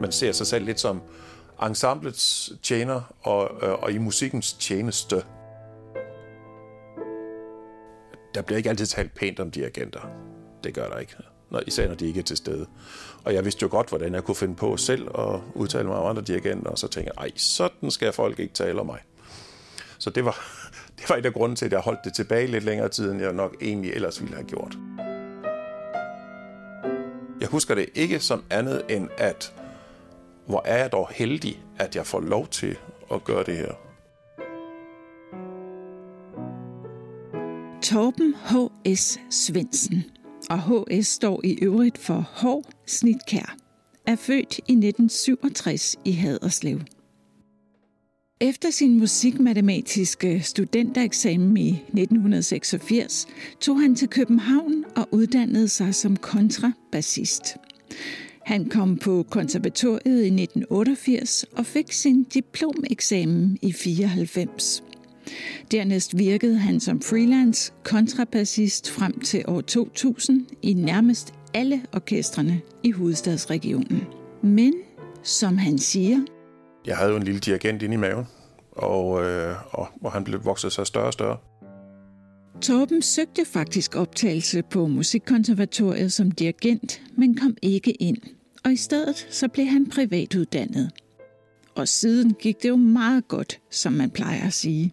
Man ser sig selv lidt som ensemblets tjener og, øh, og i musikkens tjeneste. Der bliver ikke altid talt pænt om dirigenter. Det gør der ikke. Når, især når de ikke er til stede. Og jeg vidste jo godt, hvordan jeg kunne finde på selv at udtale mig om andre dirigenter, og så tænkte jeg, ej, sådan skal folk ikke tale om mig. Så det var, det var et af grunden til, at jeg holdt det tilbage lidt længere tid, end jeg nok egentlig ellers ville have gjort. Jeg husker det ikke som andet end, at hvor er jeg dog heldig, at jeg får lov til at gøre det her. Torben H.S. Svendsen, og H.S. står i øvrigt for Hård Snitkær, er født i 1967 i Haderslev. Efter sin musikmatematiske studentereksamen i 1986 tog han til København og uddannede sig som kontrabassist. Han kom på konservatoriet i 1988 og fik sin diplomeksamen i 94. Dernæst virkede han som freelance kontrabassist frem til år 2000 i nærmest alle orkestrene i hovedstadsregionen. Men, som han siger, Jeg havde jo en lille dirigent inde i maven, og, øh, og, og han blev vokset sig større og større. Torben søgte faktisk optagelse på Musikkonservatoriet som dirigent, men kom ikke ind. Og i stedet så blev han privatuddannet. Og siden gik det jo meget godt, som man plejer at sige.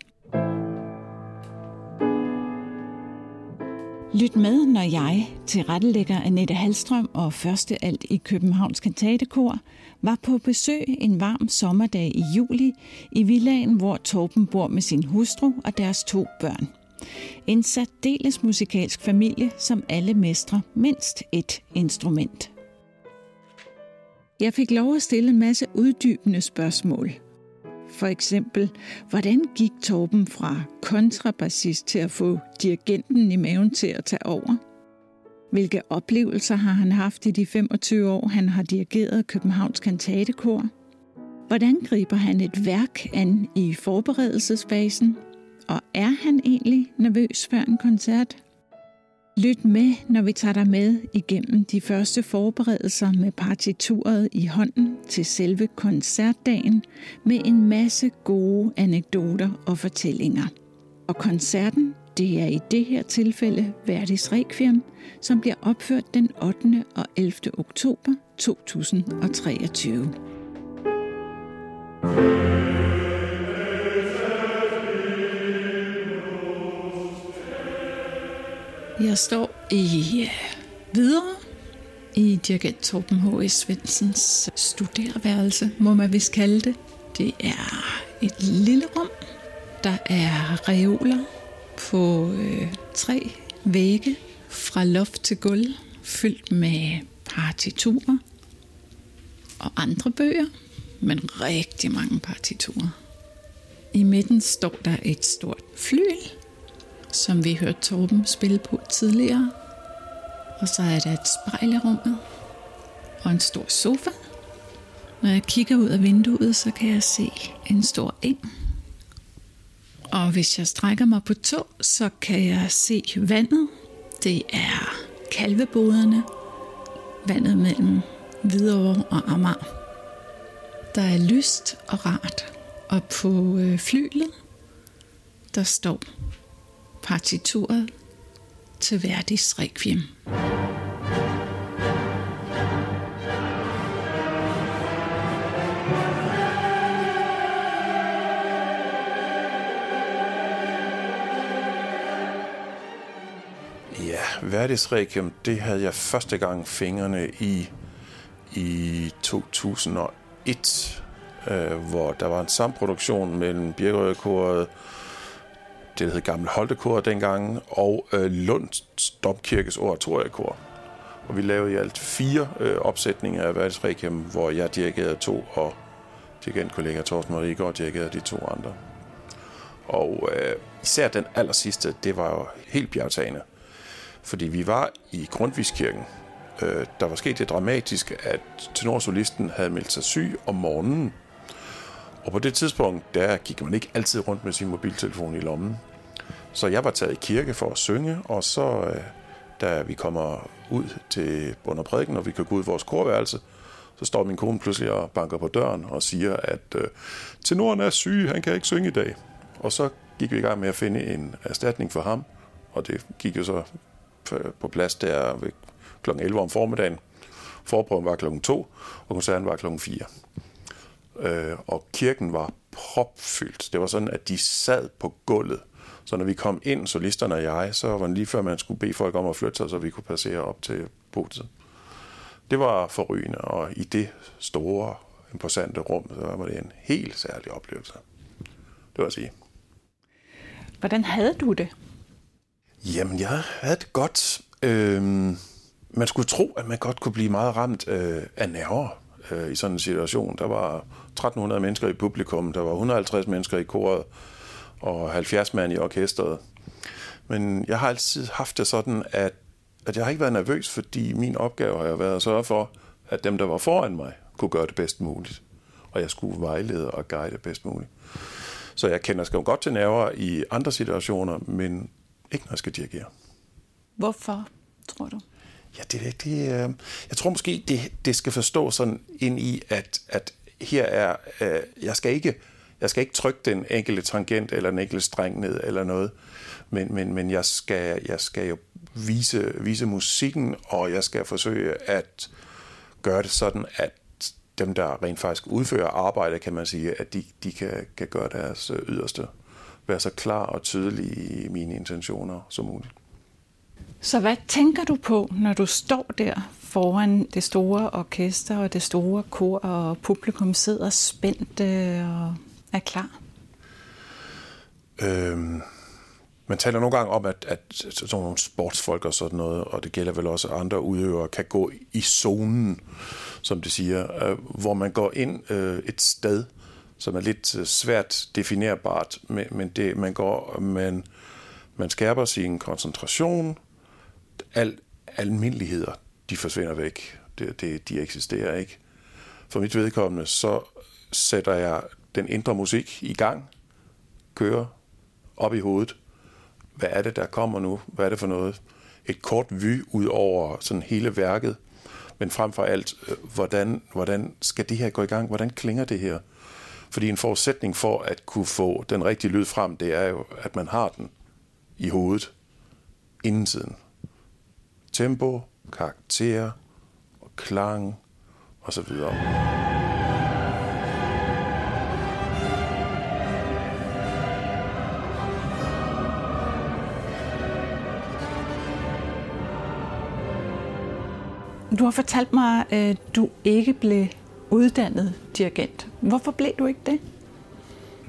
Lyt med, når jeg, tilrettelægger Annette Halstrøm og første alt i Københavns Kantatekor, var på besøg en varm sommerdag i juli i villaen, hvor Torben bor med sin hustru og deres to børn. En særdeles musikalsk familie, som alle mestrer mindst et instrument. Jeg fik lov at stille en masse uddybende spørgsmål. For eksempel, hvordan gik Torben fra kontrabassist til at få dirigenten i maven til at tage over? Hvilke oplevelser har han haft i de 25 år, han har dirigeret Københavns Kantatekor? Hvordan griber han et værk an i forberedelsesfasen? Og er han egentlig nervøs før en koncert? Lyt med, når vi tager dig med igennem de første forberedelser med partituret i hånden til selve koncertdagen med en masse gode anekdoter og fortællinger. Og koncerten, det er i det her tilfælde Verdis Requiem, som bliver opført den 8. og 11. oktober 2023. Jeg står i øh, videre i dirigent Torben H.S. Svendsens studerværelse, må man vist kalde det. Det er et lille rum. Der er reoler på øh, tre vægge fra loft til gulv, fyldt med partiturer og andre bøger, men rigtig mange partiturer. I midten står der et stort flyl, som vi hørte Torben spille på tidligere. Og så er der et spejl i rummet og en stor sofa. Når jeg kigger ud af vinduet, så kan jeg se en stor eng. Og hvis jeg strækker mig på to, så kan jeg se vandet. Det er kalveboderne. Vandet mellem Hvidovre og Amager. Der er lyst og rart. Og på øh, flylet, der står partituret til Verdis Requiem. Ja, Verdis Requiem, det havde jeg første gang fingrene i i 2001, øh, hvor der var en samproduktion mellem Birkerødekoret, det der hed Gamle Holtekor dengang, og øh, Lunds Domkirkes Oratoriekor. Og vi lavede i alt fire øh, opsætninger af Verdis Requiem, hvor jeg dirigerede to, og dirigentkollega Thorsten Marigård dirigerede de to andre. Og øh, især den aller sidste, det var jo helt bjergtagende. Fordi vi var i Grundtvigskirken. Øh, der var sket det dramatiske, at tenorsolisten havde meldt sig syg om morgenen. Og på det tidspunkt, der gik man ikke altid rundt med sin mobiltelefon i lommen. Så jeg var taget i kirke for at synge, og så øh, da vi kommer ud til bund og prædiken, og vi kan gå ud i vores korværelse, Så står min kone pludselig og banker på døren og siger, at øh, tenoren er syg, han kan ikke synge i dag. Og så gik vi i gang med at finde en erstatning for ham, og det gik jo så øh, på plads der ved kl. 11 om formiddagen. Forprøven var klokken 2, og koncerten var klokken 4. Øh, og kirken var propfyldt. Det var sådan, at de sad på gulvet. Så når vi kom ind, solisterne og jeg, så var det lige før, man skulle bede folk om at flytte sig, så vi kunne passere op til podiet. Det var forrygende, og i det store, imposante rum, så var det en helt særlig oplevelse. Det var at sige. Hvordan havde du det? Jamen, jeg havde det godt. Øhm, man skulle tro, at man godt kunne blive meget ramt øh, af nerver øh, i sådan en situation. Der var 1300 mennesker i publikum, der var 150 mennesker i koret og 70 mand i orkestret. Men jeg har altid haft det sådan, at, at jeg har ikke været nervøs, fordi min opgave har været at sørge for, at dem, der var foran mig, kunne gøre det bedst muligt. Og jeg skulle vejlede og guide bedst muligt. Så jeg kender skam godt til nerver i andre situationer, men ikke når jeg skal dirigere. Hvorfor, tror du? Ja, det, det, øh, jeg tror måske, det, det skal forstå sådan ind i, at, at her er, øh, jeg skal ikke jeg skal ikke trykke den enkelte tangent eller den enkelte streng ned eller noget, men, men, men jeg, skal, jeg skal jo vise, vise musikken, og jeg skal forsøge at gøre det sådan, at dem, der rent faktisk udfører arbejde, kan man sige, at de, de kan, kan gøre deres yderste. Være så klar og tydelig i mine intentioner som muligt. Så hvad tænker du på, når du står der foran det store orkester og det store kor, og publikum sidder spændt og er klar? Øhm, man taler nogle gange om, at, at sådan nogle sportsfolk og sådan noget, og det gælder vel også andre udøvere, kan gå i zonen, som det siger, øh, hvor man går ind øh, et sted, som er lidt øh, svært definerbart, men, men det, man går, man, man skærper sin koncentration, al almindeligheder, de forsvinder væk. Det, det, de eksisterer ikke. For mit vedkommende, så sætter jeg den indre musik i gang, kører op i hovedet. Hvad er det, der kommer nu? Hvad er det for noget? Et kort vy ud over sådan hele værket, men frem for alt, øh, hvordan, hvordan skal det her gå i gang? Hvordan klinger det her? Fordi en forudsætning for at kunne få den rigtige lyd frem, det er jo, at man har den i hovedet inden tiden. Tempo, karakter, og klang videre. Du har fortalt mig, at du ikke blev uddannet dirigent. Hvorfor blev du ikke det?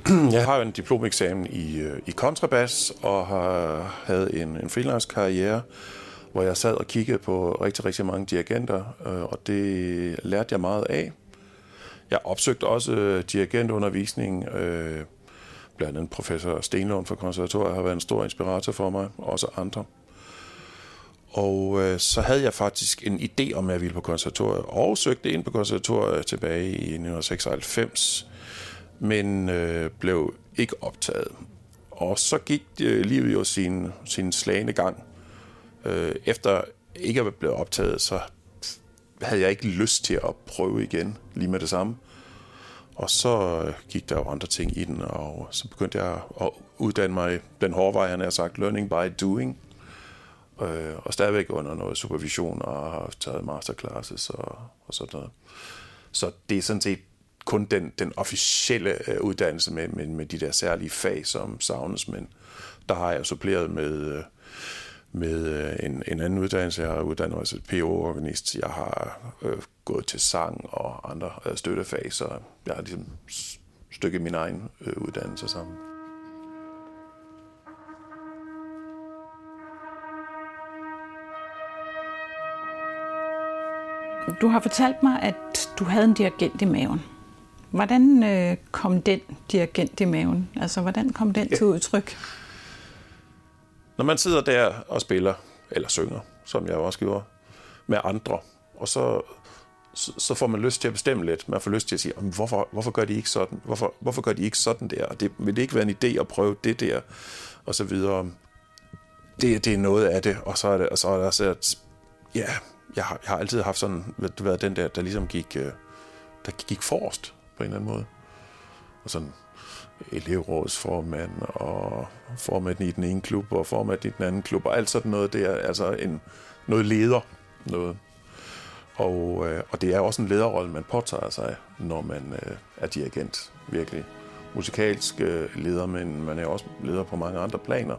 Jeg har en diplomeksamen i, øh, i kontrabas og har havde en, en freelance-karriere, hvor jeg sad og kiggede på rigtig, rigtig mange dirigenter, øh, og det lærte jeg meget af. Jeg opsøgte også øh, dirigentundervisning. Øh, blandt andet professor Stenlund fra konservatoriet har været en stor inspirator for mig, og også andre. Og øh, så havde jeg faktisk en idé om, at jeg ville på konservatoriet, og søgte ind på konservatoriet tilbage i 1996, men øh, blev ikke optaget. Og så gik øh, livet jo sin, sin slagende gang. Øh, efter ikke at blive optaget, så havde jeg ikke lyst til at prøve igen lige med det samme. Og så øh, gik der jo andre ting i den, og så begyndte jeg at uddanne mig den hårde vej, han har sagt, learning by doing øh, og stadigvæk under noget supervision og har taget masterclasses og, og sådan noget. Så det er sådan set kun den, den officielle øh, uddannelse med, med, med de der særlige fag, som savnes, men der har jeg suppleret med, øh, med øh, en, en anden uddannelse. Jeg har uddannet mig som PO-organist. Jeg har øh, gået til sang og andre øh, støttefag, så jeg har ligesom stykket min egen øh, uddannelse sammen. Du har fortalt mig, at du havde en dirigent i maven. Hvordan øh, kom den dirigent i maven? Altså, hvordan kom den ja. til udtryk? Når man sidder der og spiller, eller synger, som jeg også gjorde, med andre, og så, så får man lyst til at bestemme lidt. Man får lyst til at sige, hvorfor, hvorfor gør de ikke sådan? Hvorfor, hvorfor gør de ikke sådan der? Og det, vil det ikke være en idé at prøve det der? Og så videre. Det, det er noget af det, og så er, det, og så er der så, ja, jeg, har, jeg har altid haft sådan, været den der, der ligesom gik, øh, der gik forrest på en eller anden måde. Og sådan elevrådsformand og formand i den ene klub og formand i den anden klub og alt sådan noget. Det er altså en, noget leder. Noget. Og, øh, og det er også en lederrolle, man påtager sig, når man øh, er dirigent. Virkelig musikalsk øh, leder, men man er også leder på mange andre planer.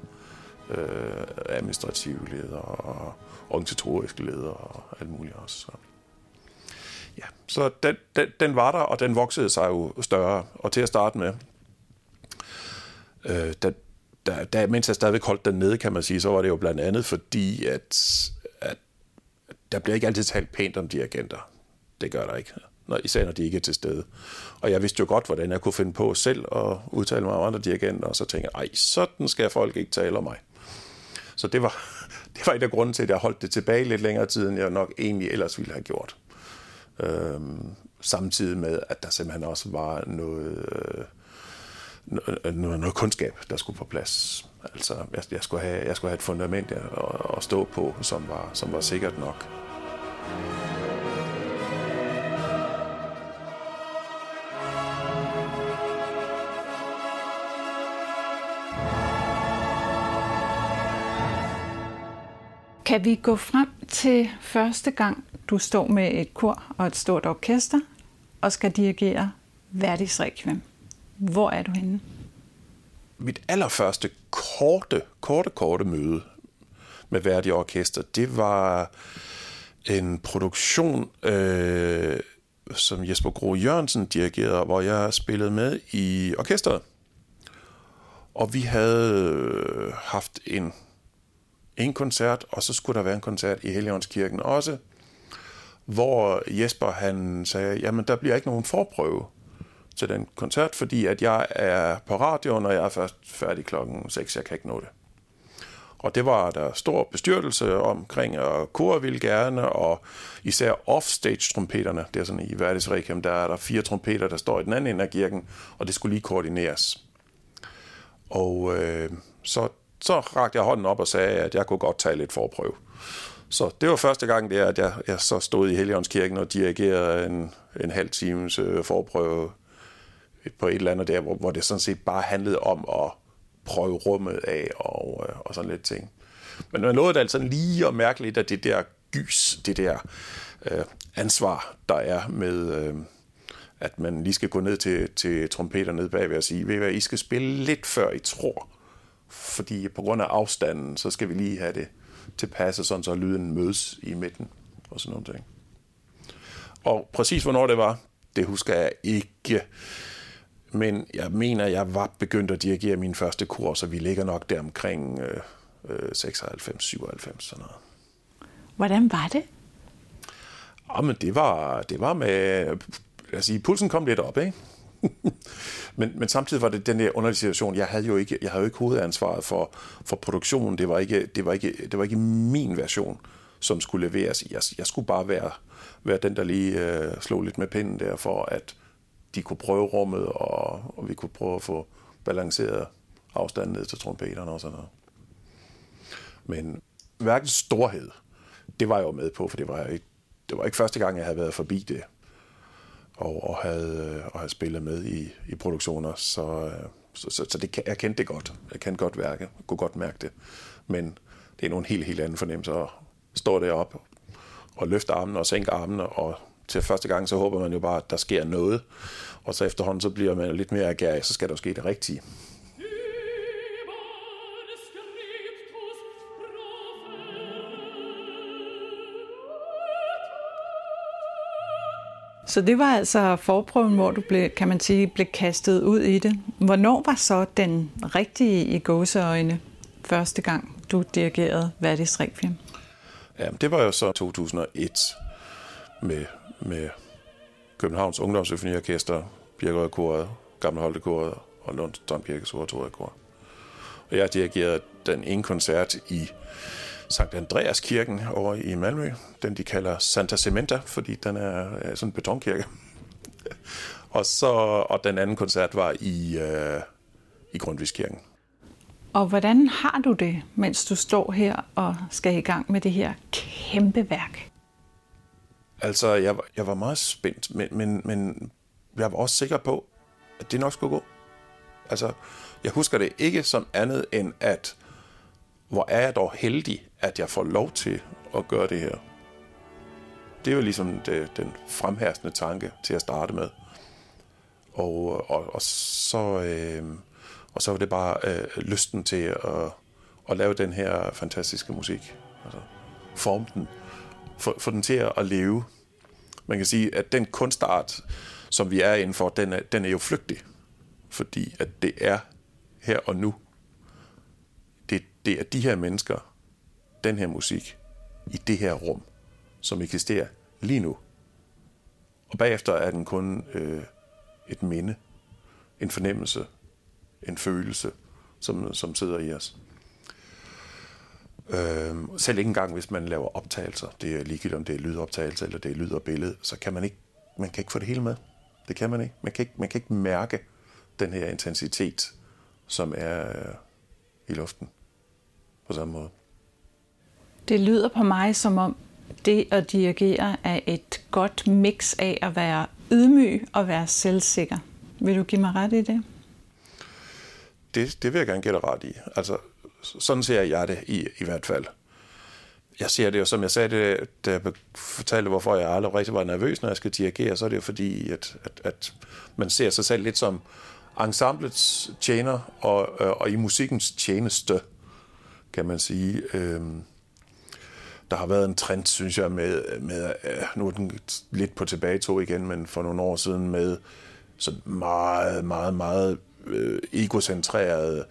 Øh, administrative leder og organisatoriske leder og alt muligt også. Så. Ja, så den, den, den var der, og den voksede sig jo større. Og til at starte med, øh, da, da, da, mens jeg stadigvæk holdt den nede, kan man sige, så var det jo blandt andet fordi, at, at der bliver ikke altid talt pænt om de agenter. Det gør der ikke, når, især når de ikke er til stede. Og jeg vidste jo godt, hvordan jeg kunne finde på selv at udtale mig om andre dirigenter, og så tænkte jeg, ej, sådan skal folk ikke tale om mig. Så det var, det var et af grunden til, at jeg holdt det tilbage lidt længere tid, end jeg nok egentlig ellers ville have gjort. Øhm, samtidig med, at der simpelthen også var noget, øh, noget, noget kundskab, der skulle på plads. Altså, jeg, jeg, skulle, have, jeg skulle have et fundament at, at stå på, som var, som var sikkert nok. Kan vi gå frem til første gang, du står med et kor og et stort orkester og skal dirigere Verdis Requiem? Hvor er du henne? Mit allerførste korte, korte, korte møde med Verdi Orkester, det var en produktion, øh, som Jesper Gro Jørgensen dirigerede, hvor jeg spillede med i orkestret. Og vi havde øh, haft en en koncert, og så skulle der være en koncert i Helligåndskirken også, hvor Jesper han sagde, jamen der bliver ikke nogen forprøve til den koncert, fordi at jeg er på radioen, og jeg er først færdig klokken 6, jeg kan ikke nå det. Og det var der stor bestyrtelse omkring, og kor ville gerne, og især offstage-trompeterne, det er sådan i Verdis Requiem, der er der fire trompeter, der står i den anden ende af kirken, og det skulle lige koordineres. Og øh, så så rakte jeg hånden op og sagde, at jeg kunne godt tage lidt forprøve. Så det var første gang, det er, at jeg, jeg så stod i Helligåndskirken og dirigerede en, en halv times øh, forprøve på et eller andet der, hvor, hvor det sådan set bare handlede om at prøve rummet af og, øh, og sådan lidt ting. Men man lovede det altså lige at mærke lidt af det der gys, det der øh, ansvar, der er med, øh, at man lige skal gå ned til, til trompeter ned bagved og sige, ved I hvad, I skal spille lidt før I tror fordi på grund af afstanden, så skal vi lige have det tilpasset, sådan så lyden mødes i midten og sådan nogle ting. Og præcis hvornår det var, det husker jeg ikke. Men jeg mener, jeg var begyndt at dirigere min første kurs, så vi ligger nok der omkring øh, 96-97 sådan noget. Hvordan var det? Ja, men det var, det var med... Lad os sige, pulsen kom lidt op, ikke? men, men samtidig var det den der underlige situation. Jeg havde jo ikke, jeg havde jo ikke hovedansvaret for, for produktionen. Det var, ikke, det, var ikke, det var ikke min version, som skulle leveres. Jeg, jeg skulle bare være, være den, der lige øh, slog lidt med pinden der, for at de kunne prøve rummet, og, og vi kunne prøve at få balanceret afstanden ned til trompeterne og sådan noget. Men værkets storhed, det var jeg jo med på, for det var, ikke, det var ikke første gang, jeg havde været forbi det og, og, havde, øh, og havde spillet med i, i produktioner, så, øh, så, så, så det, jeg kendte det godt. Jeg kendte godt værket, kunne godt mærke det. Men det er nogle helt, helt anden fornemmelse at stå deroppe og løfte armene og sænke armene, og til første gang, så håber man jo bare, at der sker noget. Og så efterhånden, så bliver man lidt mere agerig, så skal der jo ske det rigtige. Så det var altså forprøven, hvor du blev, kan man sige, blev kastet ud i det. Hvornår var så den rigtige i gåseøjne første gang, du dirigerede Verdis Requiem? Ja, det var jo så 2001 med, med Københavns Ungdomssymfoniorkester, Birkerødkoret, Gamle Holtekoret og Lund Domkirkes Oratoriekor. Og jeg dirigerede den ene koncert i Sankt Andreas kirken over i Malmø. Den de kalder Santa Cementa, fordi den er, er sådan en betonkirke. og, så, og den anden koncert var i, øh, i Grundtvigskirken. Og hvordan har du det, mens du står her og skal i gang med det her kæmpe værk? Altså, jeg, jeg var meget spændt, men, men, men jeg var også sikker på, at det nok skulle gå. Altså, jeg husker det ikke som andet end, at hvor er jeg dog heldig, at jeg får lov til at gøre det her. Det er jo ligesom det, den fremherskende tanke til at starte med. Og, og, og, så, øh, og så var det bare øh, lysten til at, at lave den her fantastiske musik. Altså, forme den. Få, få den til at leve. Man kan sige, at den kunstart, som vi er indenfor, den er, den er jo flygtig. Fordi at det er her og nu. Det, det er de her mennesker, den her musik, i det her rum, som eksisterer lige nu. Og bagefter er den kun øh, et minde, en fornemmelse, en følelse, som, som sidder i os. Øh, selv ikke engang, hvis man laver optagelser, det er ligegyldigt, om det er lydoptagelse eller det er lyd og billede, så kan man ikke, man kan ikke få det hele med. Det kan man ikke. Man kan ikke, man kan ikke mærke den her intensitet, som er øh, i luften på samme måde. Det lyder på mig som om det at dirigere er et godt mix af at være ydmyg og være selvsikker. Vil du give mig ret i det? Det, det vil jeg gerne dig ret i. Altså, sådan ser jeg det i, i hvert fald. Jeg ser det jo, som jeg sagde det, da jeg fortalte, hvorfor jeg aldrig rigtig var nervøs, når jeg skal dirigere, så er det jo fordi, at, at, at man ser sig selv lidt som ensemblets tjener og, øh, og i musikkens tjeneste, kan man sige. Øhm, der har været en trend, synes jeg, med, med øh, nu er den lidt på tilbagetog igen, men for nogle år siden med sådan meget, meget, meget øh, egocentrerede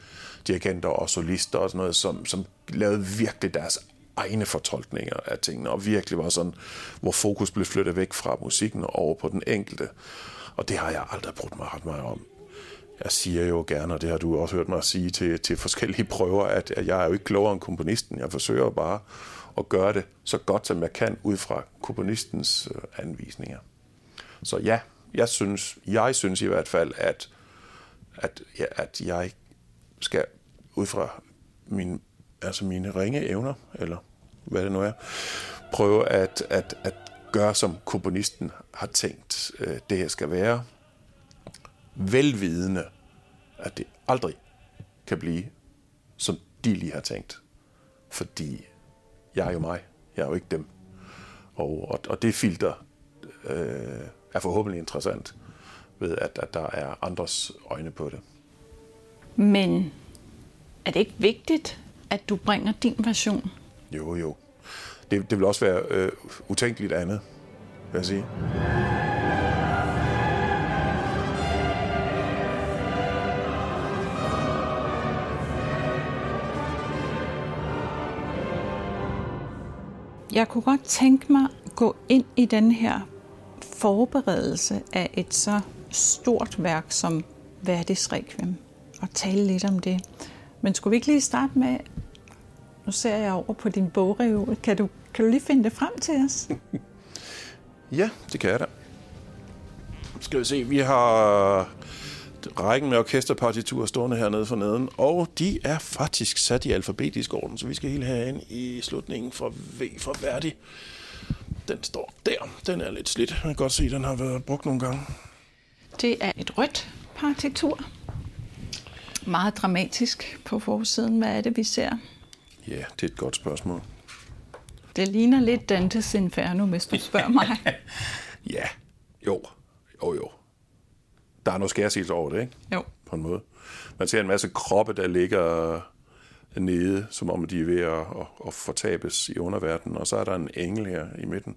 dirigenter og solister og sådan noget, som, som lavede virkelig deres egne fortolkninger af tingene, og virkelig var sådan, hvor fokus blev flyttet væk fra musikken og over på den enkelte. Og det har jeg aldrig brugt mig ret meget om. Jeg siger jo gerne, og det har du også hørt mig sige til, til forskellige prøver, at, at jeg er jo ikke klogere end komponisten. Jeg forsøger bare at gøre det så godt, som jeg kan, ud fra komponistens øh, anvisninger. Så ja, jeg synes, jeg synes i hvert fald, at, at, ja, at jeg skal ud fra min, altså mine ringe evner, eller hvad det nu er, prøve at, at, at gøre, som komponisten har tænkt, øh, det her skal være. Velvidende, at det aldrig kan blive, som de lige har tænkt. Fordi jeg er jo mig, jeg er jo ikke dem. Og, og, og det filter øh, er forhåbentlig interessant ved, at, at der er andres øjne på det. Men er det ikke vigtigt, at du bringer din version? Jo, jo. Det, det vil også være øh, utænkeligt andet, vil jeg sige. Jeg kunne godt tænke mig at gå ind i den her forberedelse af et så stort værk som Verdis Requiem og tale lidt om det. Men skulle vi ikke lige starte med, nu ser jeg over på din bogreol, kan du, kan du lige finde det frem til os? ja, det kan jeg da. Skal vi se, vi har rækken med orkesterpartiturer stående hernede for neden, og de er faktisk sat i alfabetisk orden, så vi skal helt herind i slutningen for V for Verdi. Den står der. Den er lidt slidt. Man kan godt se, at den har været brugt nogle gange. Det er et rødt partitur. Meget dramatisk på forsiden. Hvad er det, vi ser? Ja, det er et godt spørgsmål. Det ligner lidt Dantes Inferno, hvis du spørger mig. ja, jo. Jo, jo der er noget skærsigelse over det, ikke? Jo. På en måde. Man ser en masse kroppe, der ligger nede, som om de er ved at, at, at fortabes i underverdenen, og så er der en engel her i midten.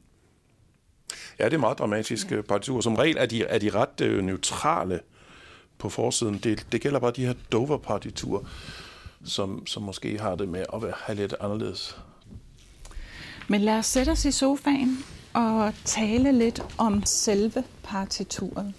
Ja, det er meget dramatiske ja. partiturer. Som regel er de, er de ret øh, neutrale på forsiden. Det, det gælder bare de her Dover-partiturer, som, som måske har det med at være, have lidt anderledes. Men lad os sætte os i sofaen og tale lidt om selve partituret.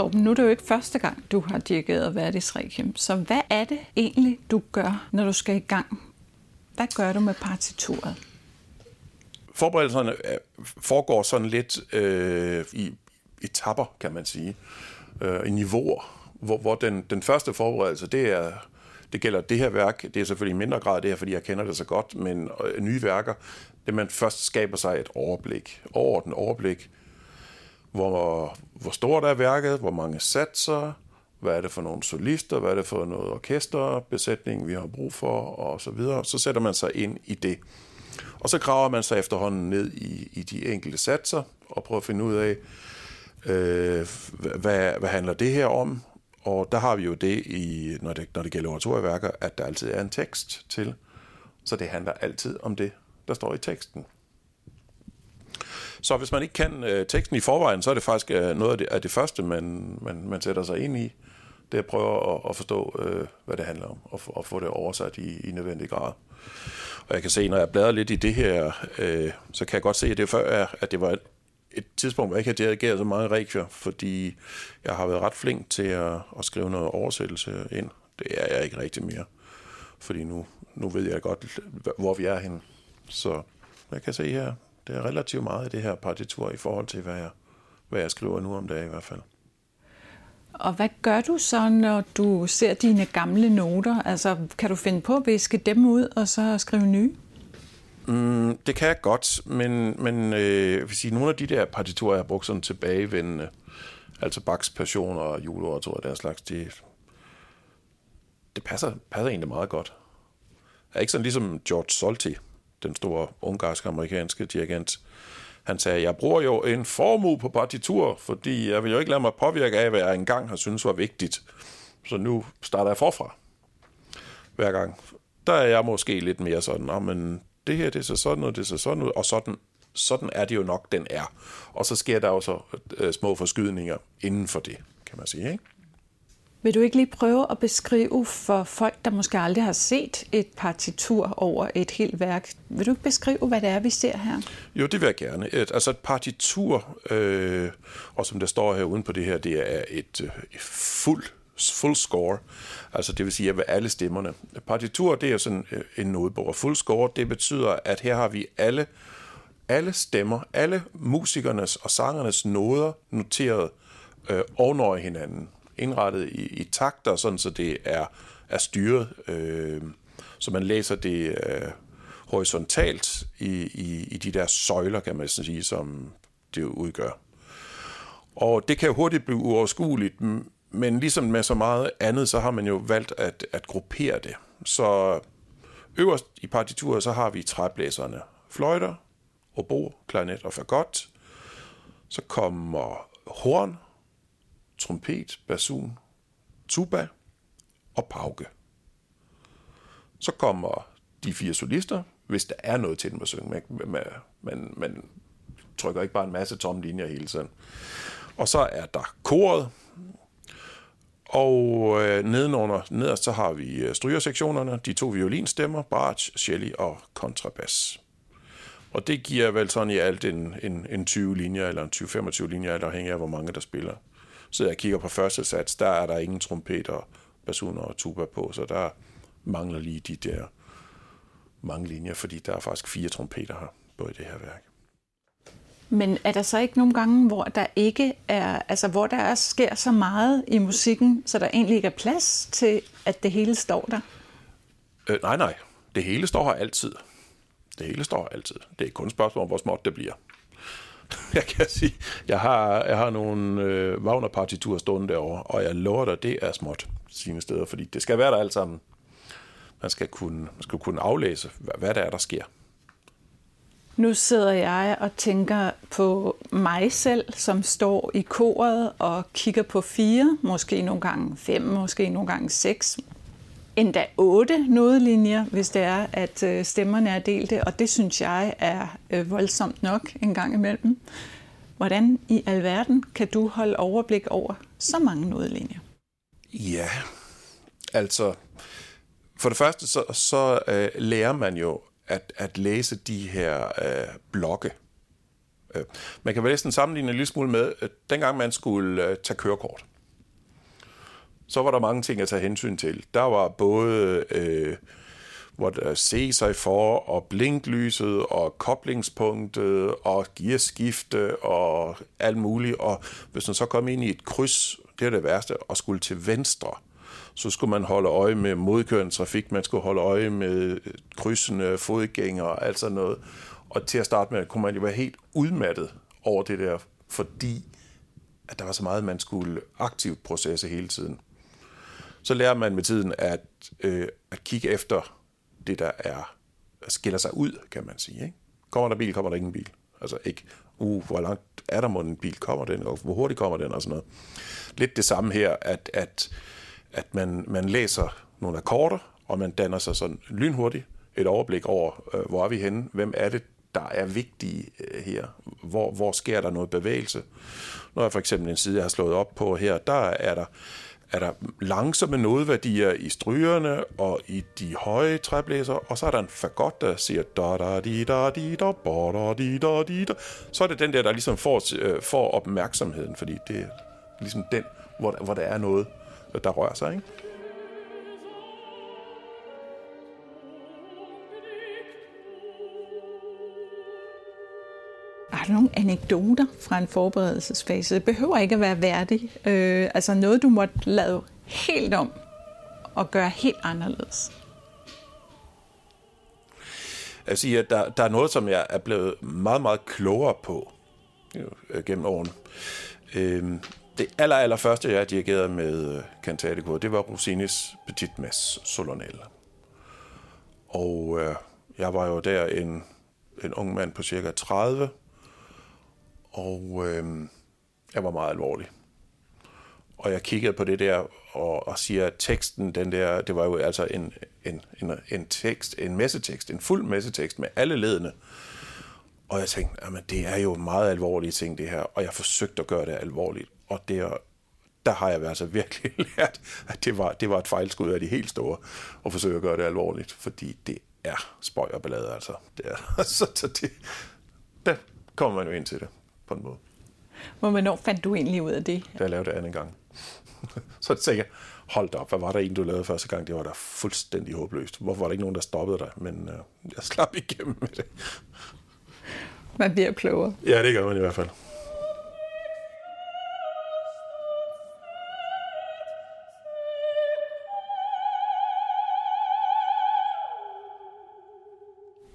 Torben, nu er det jo ikke første gang, du har dirigeret Verdis Requiem. Så hvad er det egentlig, du gør, når du skal i gang? Hvad gør du med partituret? Forberedelserne øh, foregår sådan lidt øh, i etapper, kan man sige. Øh, I niveauer, hvor, hvor den, den første forberedelse, det er det gælder det her værk, det er selvfølgelig i mindre grad det her, fordi jeg kender det så godt, men øh, nye værker, det man først skaber sig et overblik, overordnet overblik, hvor, hvor stort er værket, hvor mange satser, hvad er det for nogle solister, hvad er det for noget orkesterbesætning, vi har brug for, og så videre. Så sætter man sig ind i det. Og så graver man sig efterhånden ned i, i de enkelte satser, og prøver at finde ud af, øh, hvad, hvad handler det her om, og der har vi jo det, i, når, det, når det gælder oratorieværker, at der altid er en tekst til. Så det handler altid om det, der står i teksten. Så hvis man ikke kan øh, teksten i forvejen, så er det faktisk øh, noget af det, af det første, man, man, man sætter sig ind i. Det er at prøve at, at forstå, øh, hvad det handler om, og, og få det oversat i, i nødvendig grad. Og jeg kan se, når jeg bladrer lidt i det her, øh, så kan jeg godt se, at det, før, at det var et tidspunkt, hvor jeg ikke har reageret så meget regier, fordi jeg har været ret flink til at, at skrive noget oversættelse ind. Det er jeg ikke rigtig mere, fordi nu, nu ved jeg godt, hvor vi er henne. Så jeg kan se her, det er relativt meget af det her partitur i forhold til, hvad jeg, hvad jeg skriver nu om dagen i hvert fald. Og hvad gør du så, når du ser dine gamle noter? Altså, kan du finde på at viske dem ud og så skrive nye? Mm, det kan jeg godt, men, men øh, jeg vil sige, nogle af de der partiturer, jeg har brugt sådan tilbagevendende, altså Bachs Passion og juleoratorier og der slags, det, det passer, passer egentlig meget godt. Jeg er ikke sådan ligesom George Solti, den store ungarsk-amerikanske dirigent. Han sagde, jeg bruger jo en formue på partitur, fordi jeg vil jo ikke lade mig påvirke af, hvad jeg engang har syntes var vigtigt. Så nu starter jeg forfra hver gang. Der er jeg måske lidt mere sådan, men det her, det ser så sådan ud, det ser så sådan ud, og sådan, sådan er det jo nok, den er. Og så sker der jo så øh, små forskydninger inden for det, kan man sige, ikke? Vil du ikke lige prøve at beskrive for folk, der måske aldrig har set et partitur over et helt værk, vil du ikke beskrive, hvad det er, vi ser her? Jo, det vil jeg gerne. Et, altså et partitur, øh, og som der står her uden på det her, det er et, øh, et fuld, full score, altså det vil sige, at alle stemmerne. Partitur, det er sådan øh, en nodebog, og full score, det betyder, at her har vi alle, alle stemmer, alle musikernes og sangernes noder noteret øh, ovenover hinanden indrettet i, i takter, sådan så det er, er styret, øh, så man læser det øh, horisontalt i, i, i de der søjler, kan man sige, som det udgør. Og det kan hurtigt blive uoverskueligt, men ligesom med så meget andet, så har man jo valgt at, at gruppere det. Så øverst i partituret, så har vi træblæserne. Fløjter, obo, klarinet og fagot. Så kommer horn, trompet, basun, tuba og pauke. Så kommer de fire solister, hvis der er noget til dem at synge. Man, man, man trykker ikke bare en masse tomme linjer hele tiden. Og så er der koret, og øh, nedenunder, nederst så har vi øh, strygersektionerne, de to violinstemmer, bratsch, celli og kontrabas. Og det giver vel sådan i alt en, en, en 20 linjer, eller en 20-25 linjer, alt afhængig af, hvor mange der spiller så jeg kigger på første sats, der er der ingen trompeter, basuner og tuba på, så der mangler lige de der mange linjer, fordi der er faktisk fire trompeter her på i det her værk. Men er der så ikke nogle gange, hvor der ikke er, altså hvor der er, sker så meget i musikken, så der egentlig ikke er plads til, at det hele står der? Øh, nej, nej. Det hele står her altid. Det hele står her altid. Det er kun et spørgsmål om, hvor småt det bliver. jeg kan sige, jeg har, jeg har nogle øh, Wagner-partiturer stående derovre, og jeg lover dig, det er småt sine steder, fordi det skal være der alt sammen. Man skal kunne, man skal kunne aflæse, hvad, hvad der er, der sker. Nu sidder jeg og tænker på mig selv, som står i koret og kigger på fire, måske nogle gange fem, måske nogle gange seks, endda otte nodelinjer, hvis det er, at øh, stemmerne er delte, og det synes jeg er øh, voldsomt nok en gang imellem. Hvordan i alverden kan du holde overblik over så mange nodelinjer? Ja, altså for det første så, så øh, lærer man jo at, at læse de her øh, blokke Øh, man kan vel næsten sammenligne en lille smule med, at dengang man skulle øh, tage kørekort, så var der mange ting at tage hensyn til. Der var både øh, hvor der se sig for, og blinklyset, og koblingspunktet, og gearskifte, og alt muligt. Og hvis man så kom ind i et kryds, det er det værste, og skulle til venstre, så skulle man holde øje med modkørende trafik, man skulle holde øje med krydsende fodgængere og alt sådan noget. Og til at starte med, kunne man jo være helt udmattet over det der, fordi at der var så meget, man skulle aktivt processe hele tiden. Så lærer man med tiden at, øh, at kigge efter det, der er skiller sig ud, kan man sige. Ikke? Kommer der bil, kommer der ingen bil. Altså ikke, uh, hvor langt er der må en bil, kommer den, og hvor hurtigt kommer den, og sådan noget. Lidt det samme her, at, at, at man, man læser nogle akkorder, og man danner sig sådan lynhurtigt et overblik over, øh, hvor er vi henne, hvem er det, der er vigtige øh, her, hvor, hvor sker der noget bevægelse. Når jeg for eksempel en side, jeg har slået op på her, der er der er der langsomme nodeværdier i strygerne og i de høje træblæser, og så er der en fagot, der siger da da di da di da ba da di da di da. Så er det den der, der ligesom får, øh, får opmærksomheden, fordi det er ligesom den, hvor, hvor der er noget, der rører sig, ikke? Du nogle anekdoter fra en forberedelsesfase? Det behøver ikke at være værdig. Øh, altså noget, du måtte lave helt om og gøre helt anderledes. Jeg siger, at der, der er noget, som jeg er blevet meget, meget klogere på jo, øh, gennem årene. Øh, det aller, aller første, jeg dirigerede med øh, Cantaticor, det var Rossinis Petit Mass Solonelle. Og øh, jeg var jo der en, en ung mand på cirka 30, og øh, jeg var meget alvorlig. Og jeg kiggede på det der og, og siger, at teksten, den der, det var jo altså en, en, en, en tekst, en messetekst, en fuld messetekst med alle ledene. Og jeg tænkte, jamen det er jo meget alvorlige ting, det her. Og jeg forsøgte at gøre det alvorligt. Og det, der har jeg altså virkelig lært, at det var, det var et fejlskud af de helt store, at forsøge at gøre det alvorligt. Fordi det er spøj og ballade, altså. Det er, så, så det, der kommer man jo ind til det på en måde. Hvornår fandt du egentlig ud af det? Da jeg lavede det anden gang. så tænkte jeg, hold op, hvad var der en, du lavede første gang? Det var da fuldstændig håbløst. Hvorfor var der ikke nogen, der stoppede dig? Men øh, jeg slap igennem med det. Man bliver klogere. Ja, det gør man i hvert fald.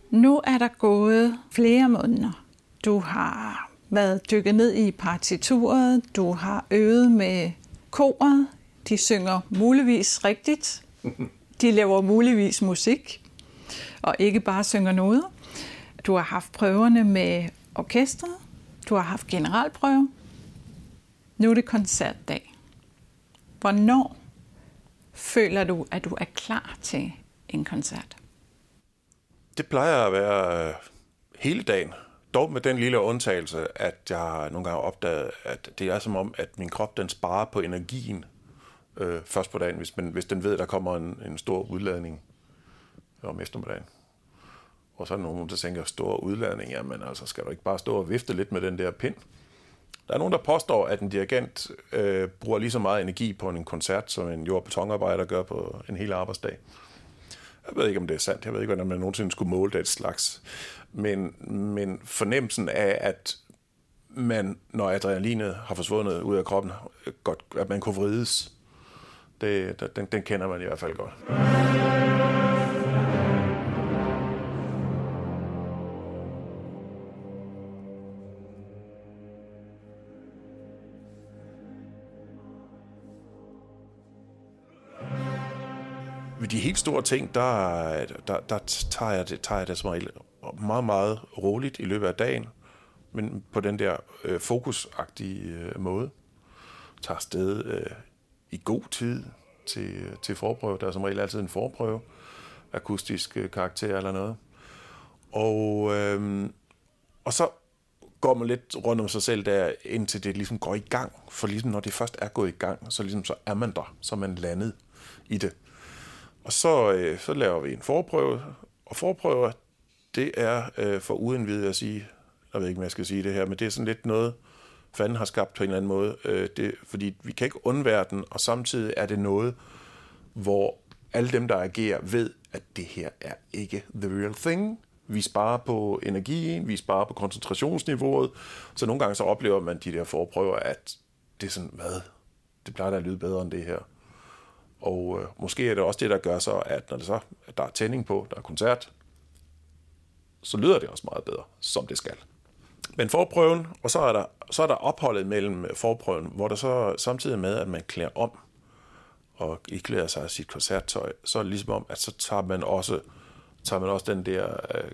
Nu er der gået flere måneder. Du har været dykket ned i partituret, du har øvet med koret, de synger muligvis rigtigt, de laver muligvis musik, og ikke bare synger noget. Du har haft prøverne med orkestret, du har haft generalprøve, nu er det koncertdag. Hvornår føler du, at du er klar til en koncert? Det plejer at være øh, hele dagen. Dog med den lille undtagelse, at jeg nogle gange opdaget, at det er som om, at min krop den sparer på energien øh, først på dagen, hvis, man, hvis den ved, at der kommer en, en stor udladning om eftermiddagen. Og så er der nogen, der tænker, stor udladning, jamen altså, skal du ikke bare stå og vifte lidt med den der pind? Der er nogen, der påstår, at en dirigent øh, bruger lige så meget energi på en koncert, som en jord- og betonarbejder gør på en hel arbejdsdag. Jeg ved ikke, om det er sandt. Jeg ved ikke, hvordan man nogensinde skulle måle det slags. Men, men fornemmelsen af, at man, når adrenalinet har forsvundet ud af kroppen, godt, at man kunne vrides, det, den, den kender man i hvert fald godt. ved de helt store ting, der, der, der tager, jeg det, tager jeg det som regel meget, meget roligt i løbet af dagen, men på den der øh, fokusagtige øh, måde. Tager sted øh, i god tid til, øh, til forprøve. Der er som regel altid en forprøve, akustisk øh, karakter eller noget. Og, øh, og så går man lidt rundt om sig selv der, indtil det ligesom går i gang. For ligesom når det først er gået i gang, så, ligesom, så er man der, så er man landet i det. Og så, øh, så laver vi en forprøve, og forprøver, det er øh, for uden videre at sige, jeg ved ikke, om jeg skal sige det her, men det er sådan lidt noget, fanden har skabt på en eller anden måde. Øh, det, fordi vi kan ikke undvære den, og samtidig er det noget, hvor alle dem, der agerer, ved, at det her er ikke the real thing. Vi sparer på energien, vi sparer på koncentrationsniveauet, så nogle gange så oplever man de der forprøver, at det er sådan, hvad? Det plejer da at lyde bedre end det her. Og øh, måske er det også det, der gør så, at når det så, at der er tænding på, der er koncert, så lyder det også meget bedre, som det skal. Men forprøven, og så er der, så er der opholdet mellem øh, forprøven, hvor der så samtidig med, at man klæder om og iklæder sig sit koncerttøj, så er det ligesom om, at så tager man også, tager man også den der øh,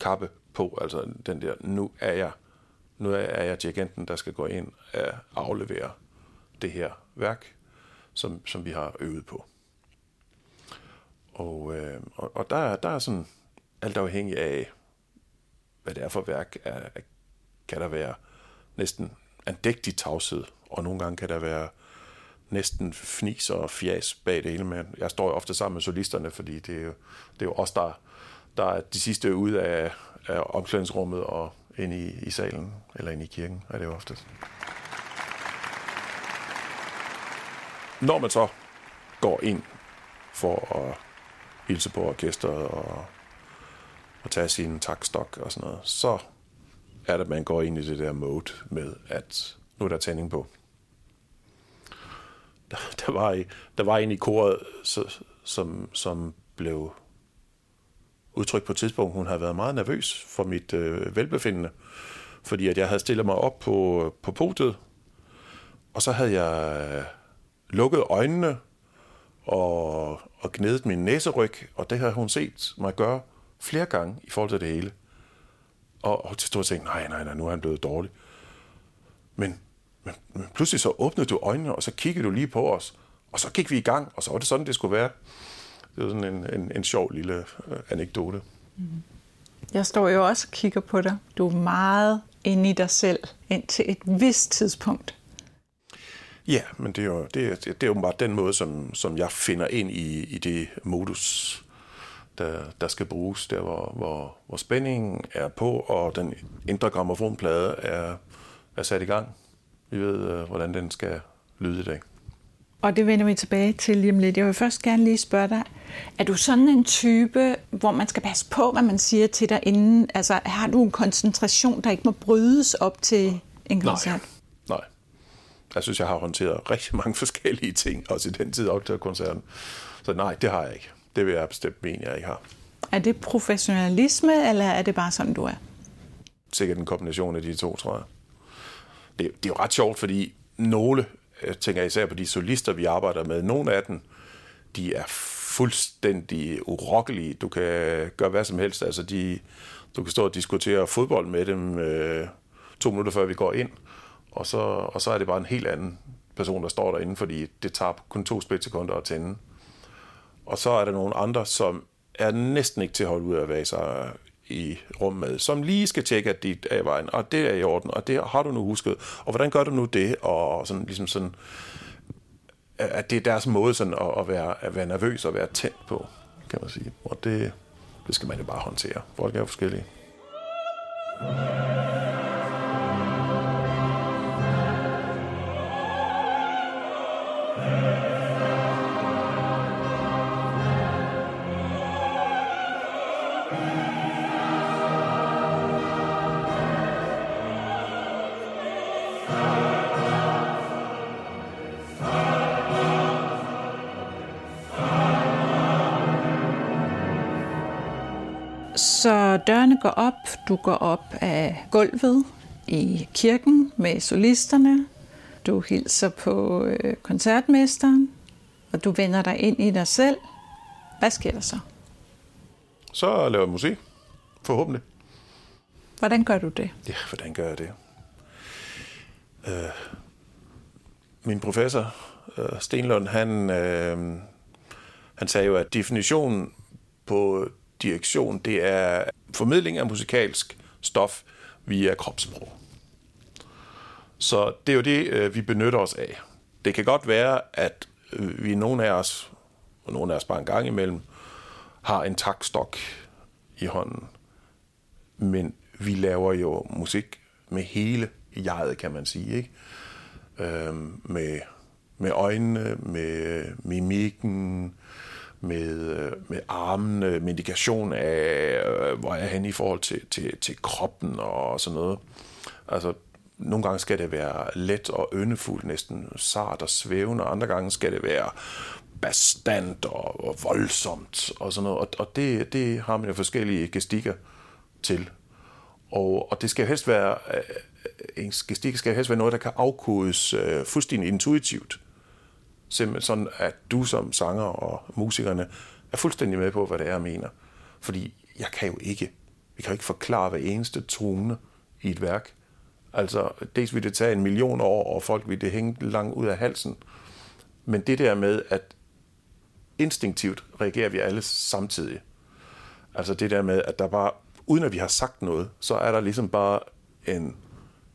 kappe på, altså den der, nu er jeg, nu er jeg dirigenten, der skal gå ind og aflevere det her værk, som, som vi har øvet på. Og, øh, og, og der, der er sådan alt afhængig af, hvad det er for værk, er, kan der være næsten andægtig tavshed, og nogle gange kan der være næsten fnis og fjas bag det hele. Men jeg står jo ofte sammen med solisterne, fordi det er jo, det er jo os, der, der er de sidste ud af, af omklædningsrummet og ind i, i salen, eller ind i kirken, er det jo oftest. Når man så går ind for at hilse på orkestret og, og tage sin takstok og sådan noget, så er det, at man går ind i det der mode med, at nu er der tænding på. Der, der, var, der var en i koret, så, som, som blev udtrykt på et tidspunkt, hun havde været meget nervøs for mit øh, velbefindende, fordi at jeg havde stillet mig op på, på podiet, og så havde jeg øh, lukket øjnene og, og gnedet min næseryg, og det havde hun set mig gøre flere gange i forhold til det hele. Og, og til stort tænkte, nej, nej, nej, nu er han blevet dårlig. Men, men, men pludselig så åbnede du øjnene, og så kiggede du lige på os, og så gik vi i gang, og så var det sådan, det skulle være. Det var sådan en, en, en sjov lille øh, anekdote. Mm. Jeg står jo også og kigger på dig. Du er meget inde i dig selv indtil et vist tidspunkt. Ja, men det er jo det, er, det er bare den måde, som, som jeg finder ind i, i det modus, der, der skal bruges, der hvor, hvor, hvor spændingen er på, og den indre gramofonplade er, er sat i gang. Vi ved, øh, hvordan den skal lyde i dag. Og det vender vi tilbage til lige om lidt. Jeg vil først gerne lige spørge dig, er du sådan en type, hvor man skal passe på, hvad man siger til dig inden? Altså, har du en koncentration, der ikke må brydes op til en koncert? Nej, nej. Jeg synes, jeg har håndteret rigtig mange forskellige ting, også i den tid op til koncerten. Så nej, det har jeg ikke. Det vil jeg bestemt mene, jeg ikke har. Er det professionalisme, eller er det bare sådan, du er? Sikkert en kombination af de to, tror jeg. Det, det er jo ret sjovt, fordi nogle, jeg tænker især på de solister, vi arbejder med, nogle af dem, de er fuldstændig urokkelige. Du kan gøre hvad som helst. Altså, de, du kan stå og diskutere fodbold med dem øh, to minutter før vi går ind, og så, og så er det bare en helt anden person, der står derinde, fordi det tager kun to splitsekunder at tænde. Og så er der nogle andre, som er næsten ikke til at holde ud af være sig i rummet med, som lige skal tjekke, at dit er i vejen, og det er i orden, og det har du nu husket, og hvordan gør du nu det, og sådan, ligesom sådan, at det er deres måde sådan at, at, være, at være nervøs og være tændt på, kan man sige. Og det, det skal man jo bare håndtere. Folk er jo forskellige. Dørene går op, du går op af gulvet i kirken med solisterne, du hilser på øh, koncertmesteren, og du vender dig ind i dig selv. Hvad sker der så? Så laver jeg musik, forhåbentlig. Hvordan gør du det? Ja, hvordan gør jeg det? Øh, min professor, øh, Stenlund, han, øh, han sagde jo, at definitionen på direktion, det er formidling af musikalsk stof via kropssprog. Så det er jo det, øh, vi benytter os af. Det kan godt være, at øh, vi nogle af os, og nogle af os bare en gang imellem, har en takstok i hånden. Men vi laver jo musik med hele jeget, kan man sige. Ikke? Øhm, med, med øjnene, med mimikken, med, øh, med armene, øh, med indikation af, øh, hvor er han i forhold til, til, til kroppen og sådan noget. Altså, nogle gange skal det være let og yndefuldt, næsten sart og svævende, og andre gange skal det være bastant og, og voldsomt og sådan noget. Og, og det, det har man jo forskellige gestikker til. Og, og det skal helst være, en gestik skal helst være noget, der kan afkodes uh, fuldstændig intuitivt. Simpelthen sådan, at du som sanger og musikerne er fuldstændig med på, hvad det er, jeg mener. Fordi jeg kan jo ikke, vi kan jo ikke forklare hver eneste trone i et værk. Altså, dels vil det tage en million år, og folk vil det hænge langt ud af halsen. Men det der med, at instinktivt reagerer vi alle samtidig. Altså det der med, at der bare, uden at vi har sagt noget, så er der ligesom bare en,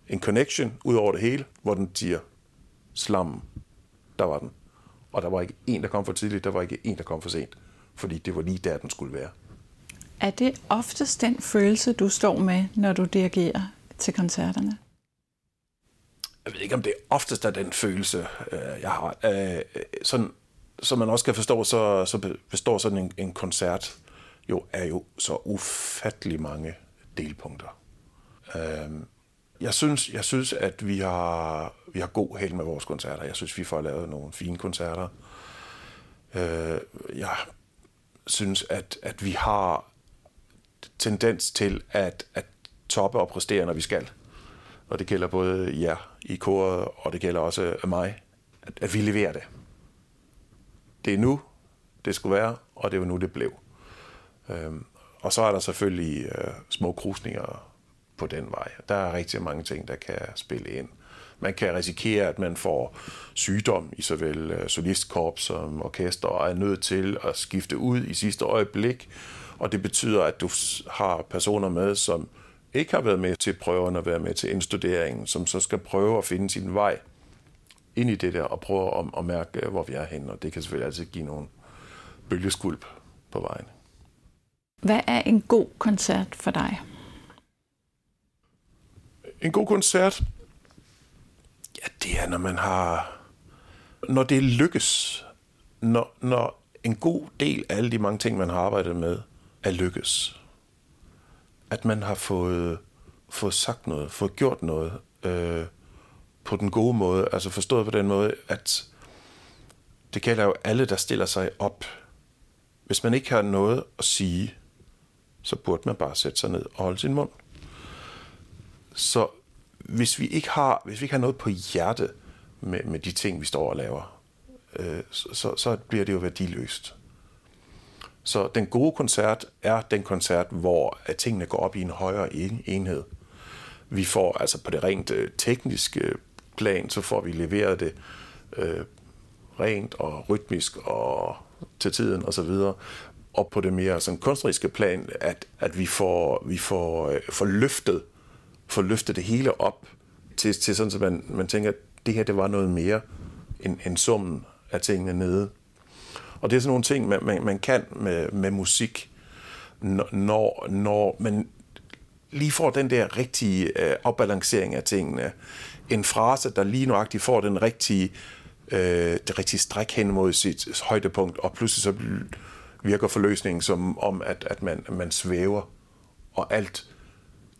en connection ud over det hele, hvor den siger, slam, der var den. Og der var ikke en, der kom for tidligt, der var ikke en, der kom for sent. Fordi det var lige der, den skulle være. Er det oftest den følelse, du står med, når du dirigerer til koncerterne? Jeg ved ikke, om det oftest er den følelse, øh, jeg har. Øh, sådan, som man også kan forstå, så, så består sådan en, en koncert jo er jo så ufattelig mange delpunkter. Øhm, jeg synes, jeg synes, at vi har, vi har god held med vores koncerter. Jeg synes, vi får lavet nogle fine koncerter. Øh, jeg synes, at, at vi har tendens til at, at toppe og præstere, når vi skal. Og det gælder både jer i koret, og det gælder også mig, at, at vi leverer det det er nu, det skulle være, og det var nu, det blev. Øh, og så er der selvfølgelig øh, små krusninger på den vej. Der er rigtig mange ting, der kan spille ind. Man kan risikere, at man får sygdom i såvel øh, solistkorps som orkester, og er nødt til at skifte ud i sidste øjeblik. Og det betyder, at du har personer med, som ikke har været med til prøverne og været med til indstuderingen, som så skal prøve at finde sin vej ind i det der og prøve at, at mærke, øh, hvor vi er henne. Og det kan selvfølgelig altid give nogle bølgeskulp på vejen. Hvad er en god koncert for dig? En god koncert, ja, det er, når man har... Når det lykkes. Når, når en god del af alle de mange ting, man har arbejdet med, er lykkes. At man har fået, fået sagt noget, fået gjort noget, øh, på den gode måde. Altså forstået på den måde, at det gælder jo alle, der stiller sig op. Hvis man ikke har noget at sige, så burde man bare sætte sig ned og holde sin mund. Så hvis vi ikke har, hvis vi ikke har noget på hjerte med, med de ting, vi står og laver, øh, så, så bliver det jo værdiløst. Så den gode koncert er den koncert, hvor at tingene går op i en højere enhed. Vi får altså på det rent øh, tekniske plan, så får vi leveret det øh, rent og rytmisk og til tiden osv. Og, og på det mere sådan kunstneriske plan, at, at vi får, vi får, øh, får, løftet, få løftet det hele op til, til sådan, at man, man tænker, at det her det var noget mere end, end summen af tingene nede. Og det er sådan nogle ting, man, man, man kan med, med musik, når, når man lige får den der rigtige øh, afbalancering af tingene en frase, der lige nøjagtigt får den rigtige, øh, det rigtige stræk hen mod sit højdepunkt, og pludselig så virker forløsningen som om, at, at man, man svæver, og alt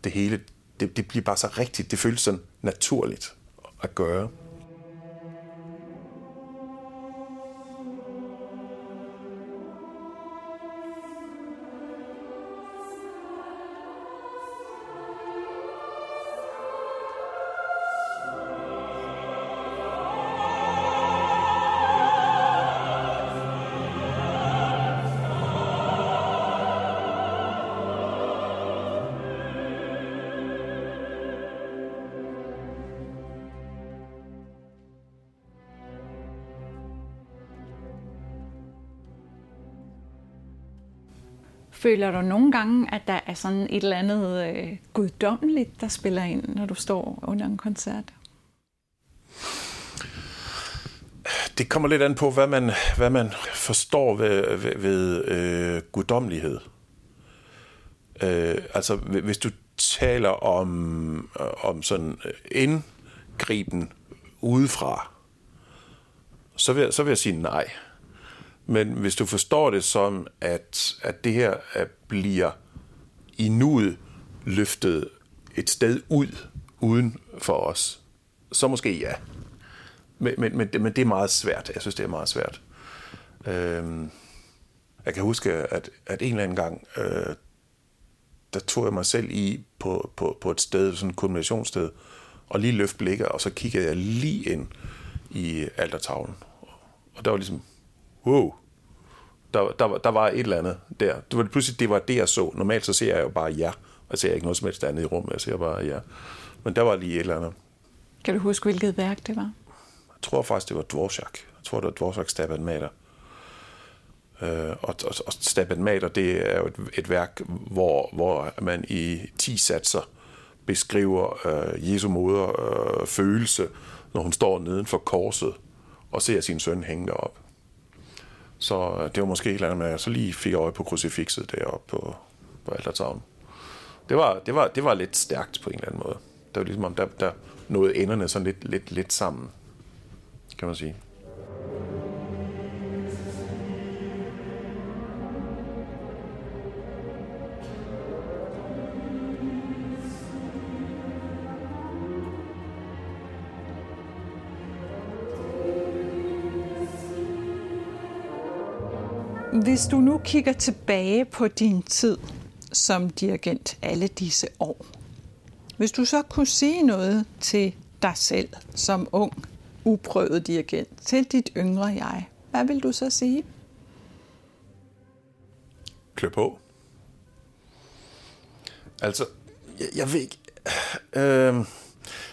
det hele, det, det bliver bare så rigtigt, det føles sådan naturligt at gøre. Føler du nogle gange, at der er sådan et eller andet øh, guddommeligt, der spiller ind, når du står under en koncert? Det kommer lidt an på, hvad man, hvad man forstår ved, ved, ved øh, guddommelighed. Øh, altså, hvis du taler om, øh, om sådan indgriben udefra, så vil, så vil jeg sige nej. Men hvis du forstår det som, at, at det her bliver i nuet løftet et sted ud, uden for os, så måske ja. Men, men, men, men det er meget svært. Jeg synes, det er meget svært. Øhm, jeg kan huske, at, at en eller anden gang, øh, der tog jeg mig selv i på, på, på et sted, sådan et kombinationssted, og lige løft blikket, og så kiggede jeg lige ind i altertavlen. Og der var ligesom, wow, der, der, der var et eller andet der. Det var pludselig, det var det, jeg så. Normalt så ser jeg jo bare ja, og jeg ser ikke noget som helst andet i rummet, jeg ser bare ja. Men der var lige et eller andet. Kan du huske, hvilket værk det var? Jeg tror faktisk, det var Dvorak. Jeg tror, det var Dvorak Stabat Mater. Øh, og, og, og Stabat Mater, det er jo et, et værk, hvor, hvor man i 10 satser beskriver øh, Jesu moder øh, følelse, når hun står neden for korset og ser sin søn hænge derop. Så øh, det var måske et eller andet med, at jeg så lige fik øje på krucifixet deroppe på, på altertavlen. Det var, det, var, det var lidt stærkt på en eller anden måde. Det var ligesom om, der, der nåede enderne sådan lidt, lidt, lidt sammen, kan man sige. Hvis du nu kigger tilbage på din tid som dirigent alle disse år, hvis du så kunne sige noget til dig selv som ung, uprøvet dirigent, til dit yngre jeg, hvad vil du så sige? Klø på. Altså, jeg, jeg ved ikke... Øh,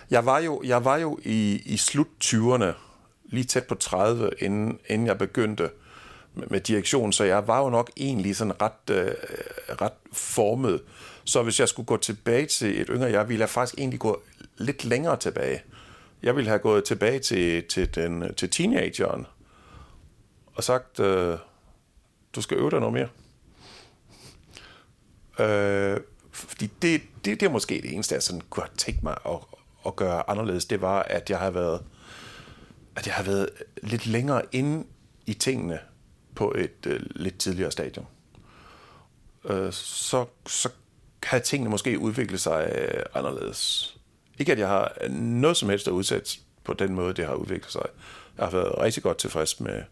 jeg var jo, jeg var jo i, i slut 20'erne, lige tæt på 30, inden, inden jeg begyndte med direktion, så jeg var jo nok egentlig sådan ret, øh, ret formet. Så hvis jeg skulle gå tilbage til et yngre jeg, ville jeg faktisk egentlig gå lidt længere tilbage. Jeg ville have gået tilbage til, til, den, til teenageren og sagt, øh, du skal øve dig noget mere. Øh, fordi det, det, det er måske det eneste, jeg sådan kunne have tænkt mig at, at gøre anderledes. Det var, at jeg har været at jeg har været lidt længere inde i tingene på et øh, lidt tidligere stadium. Øh, så, så kan tingene måske udvikle sig øh, anderledes. Ikke at jeg har noget som helst at udsætte på den måde, det har udviklet sig. Jeg har været rigtig godt tilfreds med,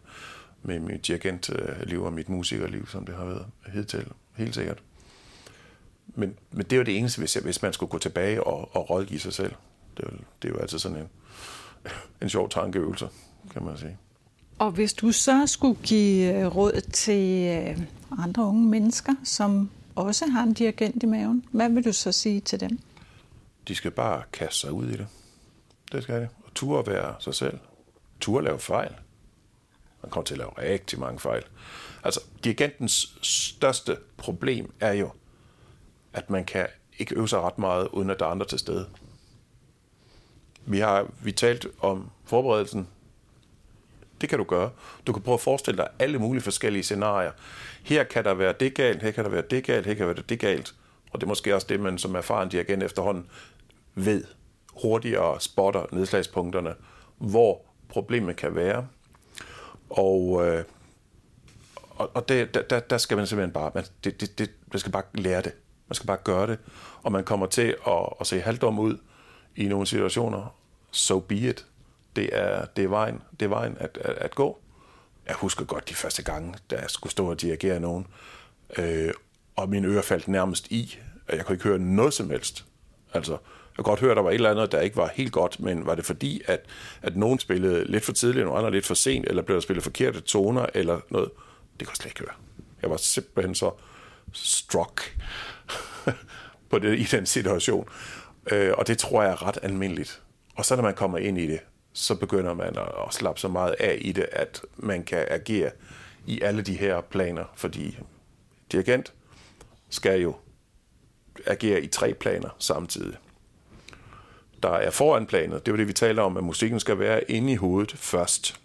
med mit dirigentliv øh, og mit musikerliv, som det har været hidtil, helt sikkert. Men, men det er jo det eneste, hvis, jeg, hvis man skulle gå tilbage og, og rådgive sig selv. Det er, jo, det er jo altid sådan en, en sjov tankeøvelse, kan man sige. Og hvis du så skulle give øh, råd til øh, andre unge mennesker, som også har en dirigent i maven, hvad vil du så sige til dem? De skal bare kaste sig ud i det. Det skal de. Og turde være sig selv. Turde lave fejl. Man kommer til at lave rigtig mange fejl. Altså, dirigentens største problem er jo, at man kan ikke øve sig ret meget, uden at der er andre til stede. Vi har vi talt om forberedelsen det kan du gøre. Du kan prøve at forestille dig alle mulige forskellige scenarier. Her kan der være det galt, her kan der være det galt, her kan der være det galt. Og det er måske også det, man som erfaren dirigent efterhånden ved hurtigere spotter nedslagspunkterne, hvor problemet kan være. Og, øh, og, og det, der, der skal man simpelthen bare, man, det, det, det, man skal bare lære det. Man skal bare gøre det. Og man kommer til at, at se halvdom ud i nogle situationer. So be it det er, det er vejen, det er vejen at, at, at gå. Jeg husker godt de første gange, da jeg skulle stå og dirigere nogen, øh, og mine ører faldt nærmest i. Jeg kunne ikke høre noget som helst. Altså, jeg kunne godt høre, at der var et eller andet, der ikke var helt godt, men var det fordi, at, at nogen spillede lidt for tidligt, og andre lidt for sent, eller blev der spillet forkerte toner, eller noget? Det kunne jeg slet ikke høre. Jeg var simpelthen så struck på det, i den situation. Øh, og det tror jeg er ret almindeligt. Og så når man kommer ind i det, så begynder man at slappe så meget af i det, at man kan agere i alle de her planer, fordi dirigent skal jo agere i tre planer samtidig. Der er foran planet, det er jo det, vi taler om, at musikken skal være inde i hovedet først.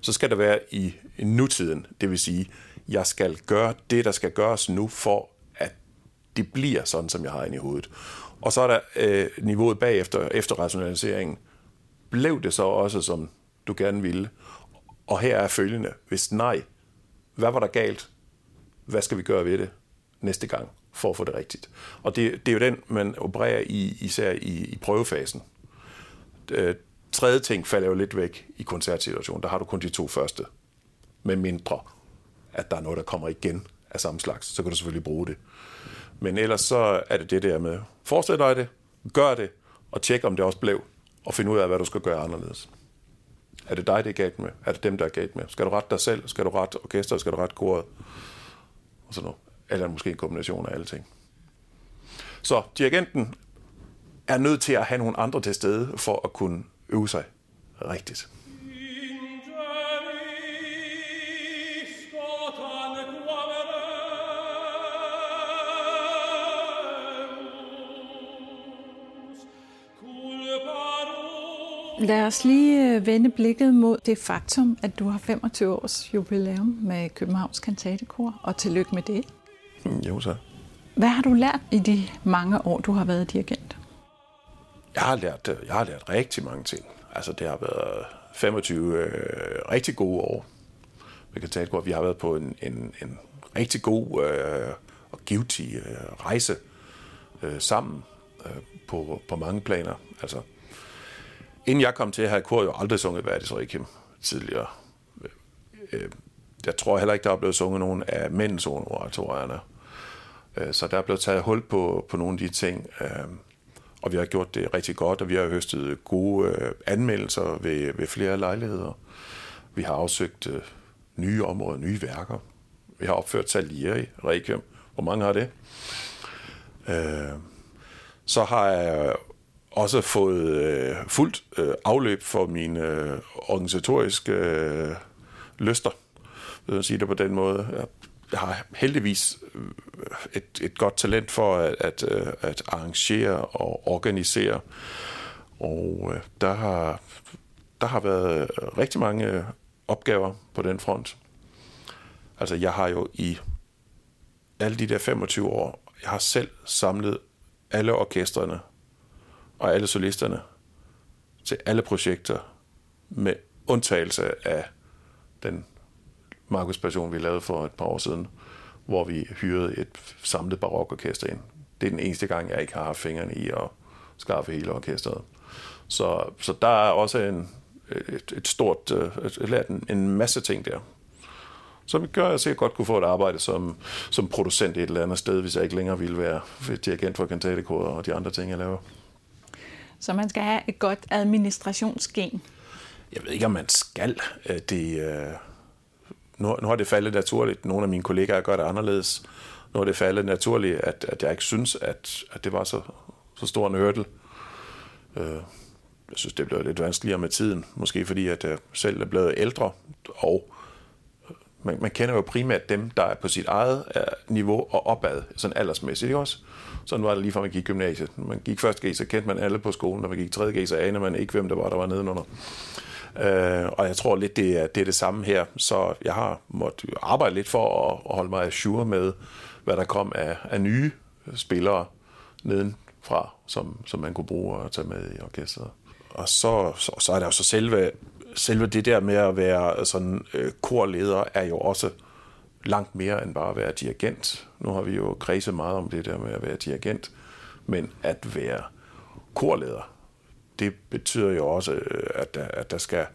Så skal der være i nutiden, det vil sige, jeg skal gøre det, der skal gøres nu, for at det bliver sådan, som jeg har inde i hovedet. Og så er der øh, niveauet bagefter, efter rationaliseringen. Blev det så også, som du gerne ville? Og her er følgende. Hvis nej, hvad var der galt? Hvad skal vi gøre ved det næste gang, for at få det rigtigt? Og det, det er jo den, man opererer i, især i, i prøvefasen. Øh, tredje ting falder jo lidt væk i koncertsituationen. Der har du kun de to første. Med mindre, at der er noget, der kommer igen af samme slags. Så kan du selvfølgelig bruge det. Men ellers så er det det der med, forestil dig det, gør det, og tjek om det også blev, og finde ud af, hvad du skal gøre anderledes. Er det dig, det er galt med? Er det dem, der er galt med? Skal du rette dig selv? Skal du rette orkestret? Skal du rette koret? Og sådan noget. Eller måske en kombination af alle ting. Så dirigenten er nødt til at have nogle andre til stede for at kunne øve sig rigtigt. Lad os lige øh, vende blikket mod det faktum, at du har 25 års jubilæum med Københavns Kantatekor, og tillykke med det. Mm, jo, så. Hvad har du lært i de mange år, du har været dirigent? Jeg har lært, øh, jeg har lært rigtig mange ting. Altså, det har været 25 øh, rigtig gode år med Kantatekor. Vi har været på en, en, en rigtig god øh, og givtig øh, rejse øh, sammen øh, på, på mange planer. Altså, inden jeg kom til, havde kor jo aldrig sunget Verdis Requiem tidligere. Øh, jeg tror heller ikke, der er blevet sunget nogen af mændens oratorierne. Øh, så der er blevet taget hul på, på nogle af de ting, øh, og vi har gjort det rigtig godt, og vi har høstet gode anmeldelser ved, ved flere lejligheder. Vi har afsøgt nye områder, nye værker. Vi har opført Salieri, Requiem. Hvor mange har det? Så har jeg også fået øh, fuldt øh, afløb for mine øh, organisatoriske øh, lyster, vil jeg sige det på den måde. Jeg har heldigvis øh, et, et godt talent for at, at, øh, at arrangere og organisere, og øh, der har, der har været øh, rigtig mange opgaver på den front. Altså, jeg har jo i alle de der 25 år, jeg har selv samlet alle orkestrene og alle solisterne til alle projekter, med undtagelse af den Markus Passion, vi lavede for et par år siden, hvor vi hyrede et samlet barokorkester ind. Det er den eneste gang, jeg ikke har haft fingrene i at skaffe hele orkestret. Så, så der er også en, et, et stort, øh, et, lært en, en masse ting der, som gør, at jeg sikkert godt kunne få et arbejde som, som producent et eller andet sted, hvis jeg ikke længere ville være dirigent for kantatekoder og de andre ting, jeg laver. Så man skal have et godt administrationsgen. Jeg ved ikke, om man skal. Øh, det, øh, nu, nu har det faldet naturligt. Nogle af mine kollegaer gør det anderledes. Nu har det faldet naturligt, at, at jeg ikke synes, at, at det var så, så stor en hørtel. Øh, jeg synes, det blev lidt vanskeligere med tiden. Måske fordi, at jeg selv er blevet ældre, og man, man kender jo primært dem, der er på sit eget øh, niveau og opad, sådan aldersmæssigt, ikke også? Sådan var det lige fra man gik i gymnasiet. Man gik første G, så kendte man alle på skolen. Når man gik tredje G, så anede man ikke, hvem det var, der var nedenunder. Uh, og jeg tror lidt, det er, det er det samme her. Så jeg har måttet arbejde lidt for at, at holde mig sure med, hvad der kom af, af nye spillere nedenfra, som, som man kunne bruge og tage med i orkestret. Og så, så, så er der jo så selve, selve det der med at være øh, sådan øh, korleder, er jo også langt mere end bare at være dirigent. Nu har vi jo kredset meget om det der med at være dirigent, men at være korleder, det betyder jo også, øh, at der, at der skal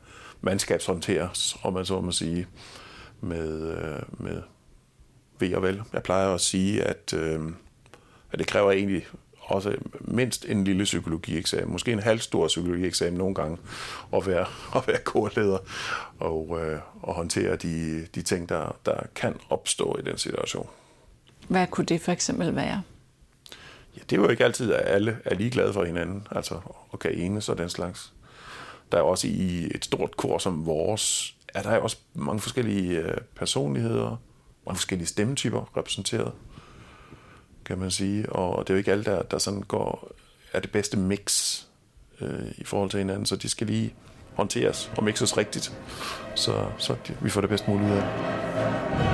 mandskabshåndteres, om man så må sige, med, øh, med ved og vel. Jeg plejer at sige, at, øh, at det kræver egentlig også mindst en lille psykologieksamen, måske en halvstor psykologieksamen nogle gange, at være, at være korleder og, øh, og håndtere de, de ting, der, der kan opstå i den situation. Hvad kunne det for eksempel være? Ja, det er jo ikke altid, at alle er ligeglade for hinanden, altså og kan enes og den slags. Der er også i et stort kor som vores, er der også mange forskellige øh, personligheder, mange forskellige stemmetyper repræsenteret kan man sige. Og det er jo ikke alle, der, der sådan går, er det bedste mix øh, i forhold til hinanden, så de skal lige håndteres og mixes rigtigt, så, så de, vi får det bedst muligt ud af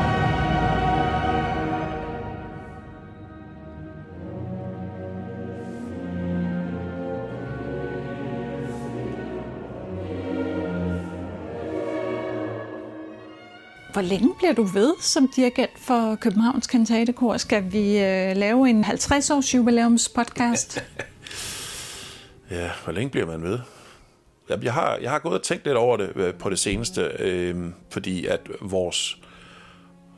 Hvor længe bliver du ved som dirigent for Københavns Kantatekor? Skal vi øh, lave en 50-års jubilæumspodcast? ja, hvor længe bliver man ved? Jeg har, jeg har gået og tænkt lidt over det øh, på det seneste, øh, fordi at vores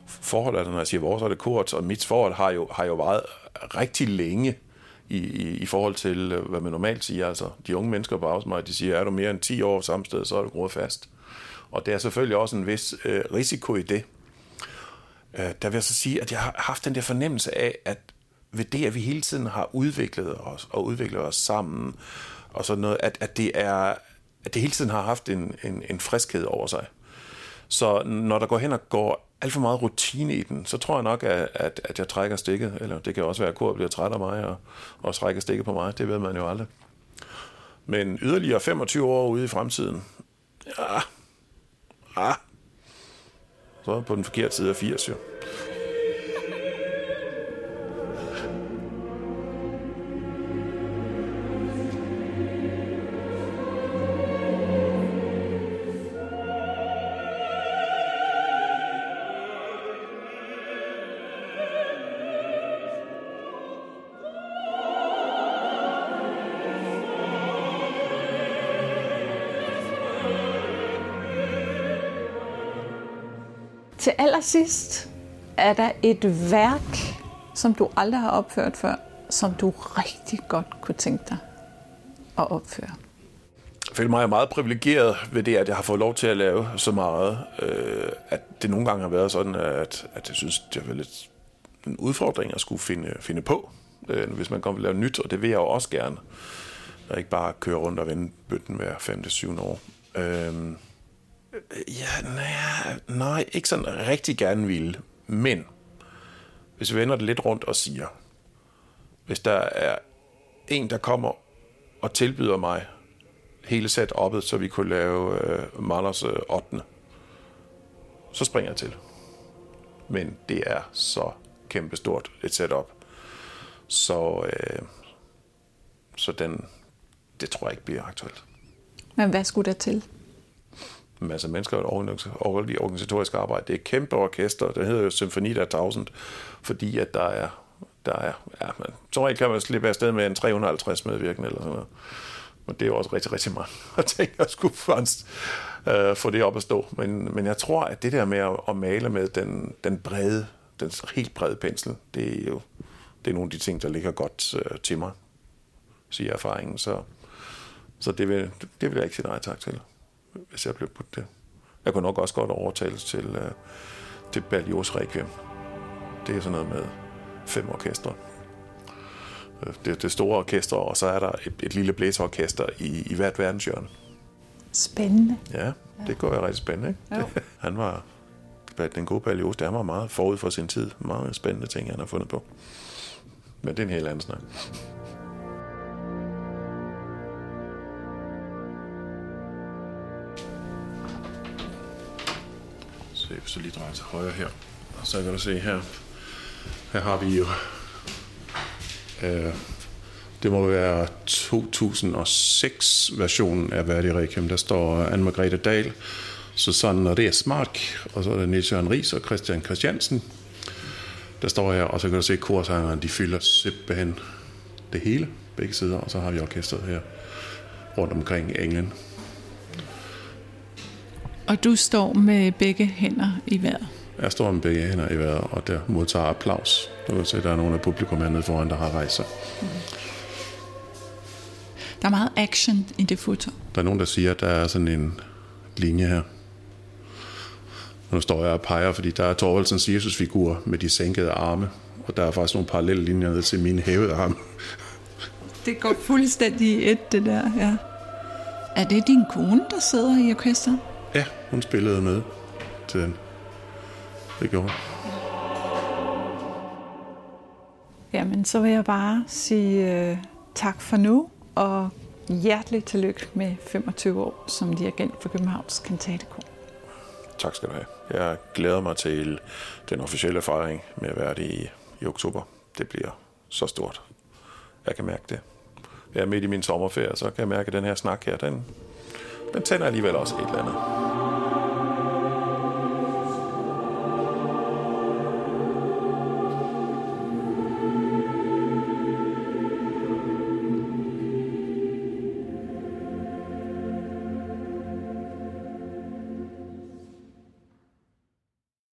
forhold, altså når jeg siger vores, er det kort, og mit forhold har jo, har jo varet rigtig længe i, i, i forhold til, øh, hvad man normalt siger. Altså, de unge mennesker på arbejdsmarkedet, de siger, er du mere end 10 år samme sted, så er du groet fast. Og der er selvfølgelig også en vis øh, risiko i det. Øh, der vil jeg så sige, at jeg har haft den der fornemmelse af, at ved det, at vi hele tiden har udviklet os og udviklet os sammen, og sådan noget, at, at, det er, at det hele tiden har haft en, en, en friskhed over sig. Så når der går hen og går alt for meget rutine i den, så tror jeg nok, at, at, at jeg trækker stikket, eller det kan også være, at Kor bliver træt af mig og, og trækker stikket på mig, det ved man jo aldrig. Men yderligere 25 år ude i fremtiden, ja, Ah. så er jeg på den forkerte side af 80 jo. Sidst er der et værk, som du aldrig har opført før, som du rigtig godt kunne tænke dig at opføre. Jeg føler mig meget privilegeret ved det, at jeg har fået lov til at lave så meget, øh, at det nogle gange har været sådan, at, at jeg synes, det er lidt en udfordring at skulle finde, finde på, øh, hvis man kommer til at lave nyt, og det vil jeg jo også gerne. Og ikke bare køre rundt og vende bøtten hver 5. 7. år. Øh, Ja, nej, nej, ikke sådan rigtig gerne vil. Men hvis vi vender det lidt rundt og siger, hvis der er en, der kommer og tilbyder mig hele sat oppet, så vi kunne lave øh, Mahlers øh, 8. Så springer jeg til. Men det er så kæmpestort et setup. Så, øh, så den, det tror jeg ikke bliver aktuelt. Men hvad skulle der til? Masse mennesker og organisatorisk arbejde. Det er et kæmpe orkester, det hedder jo Symfoni der 1000, fordi at der er, der er ja, man, som regel kan man slippe afsted med en 350 medvirkende eller sådan noget. Men det er jo også rigtig, rigtig mange at tænke at skulle først, øh, få det op at stå. Men, men jeg tror, at det der med at, at male med den, den brede, den helt brede pensel, det er jo det er nogle af de ting, der ligger godt øh, til mig, siger erfaringen. Så, så det, vil, det vil jeg ikke sige nej tak til hvis jeg blev på det. Jeg kunne nok også godt overtales til, uh, til Berlioz Requiem. Det er sådan noget med fem orkestre. Øh, det, det store orkester, og så er der et, et lille blæseorkester i, i hvert verdenshjørne. Spændende. Ja, det går jo rigtig spændende. Ikke? Jo. han var, den gode Berlioz, der var meget forud for sin tid. Meget spændende ting, han har fundet på. Men det er en helt anden snak. Se, hvis du lige drejer til højre her. Og så kan du se her, her har vi jo, øh, det må være 2006 versionen af Værdig Requiem. Der står Anne-Margrethe Dahl, Susanne Resmark, og så er det Niels Jørgen Ries og Christian Christiansen. Der står her, og så kan du se korsangeren, de fylder simpelthen det hele, begge sider, og så har vi orkestret her rundt omkring England. Og du står med begge hænder i vejret? Jeg står med begge hænder i vejret, og der modtager applaus. Du kan se, at der er nogle af publikum hernede foran, der har rejst sig. Mm. Der er meget action i det foto. Der er nogen, der siger, at der er sådan en linje her. Og nu står jeg og peger, fordi der er Torvaldsens Jesus-figur med de sænkede arme, og der er faktisk nogle parallelle linjer ned til mine hævede arme. Det går fuldstændig i et, det der, ja. Er det din kone, der sidder i orkestret? Ja, hun spillede med til den. Det gjorde hun. Jamen, så vil jeg bare sige uh, tak for nu, og hjerteligt tillykke med 25 år som dirigent for Københavns Kantatekor. Tak skal du have. Jeg glæder mig til den officielle fejring med at være det i, i oktober. Det bliver så stort. Jeg kan mærke det. Jeg er midt i min sommerferie, så kan jeg mærke, at den her snak her, den, den tænder alligevel også et eller andet.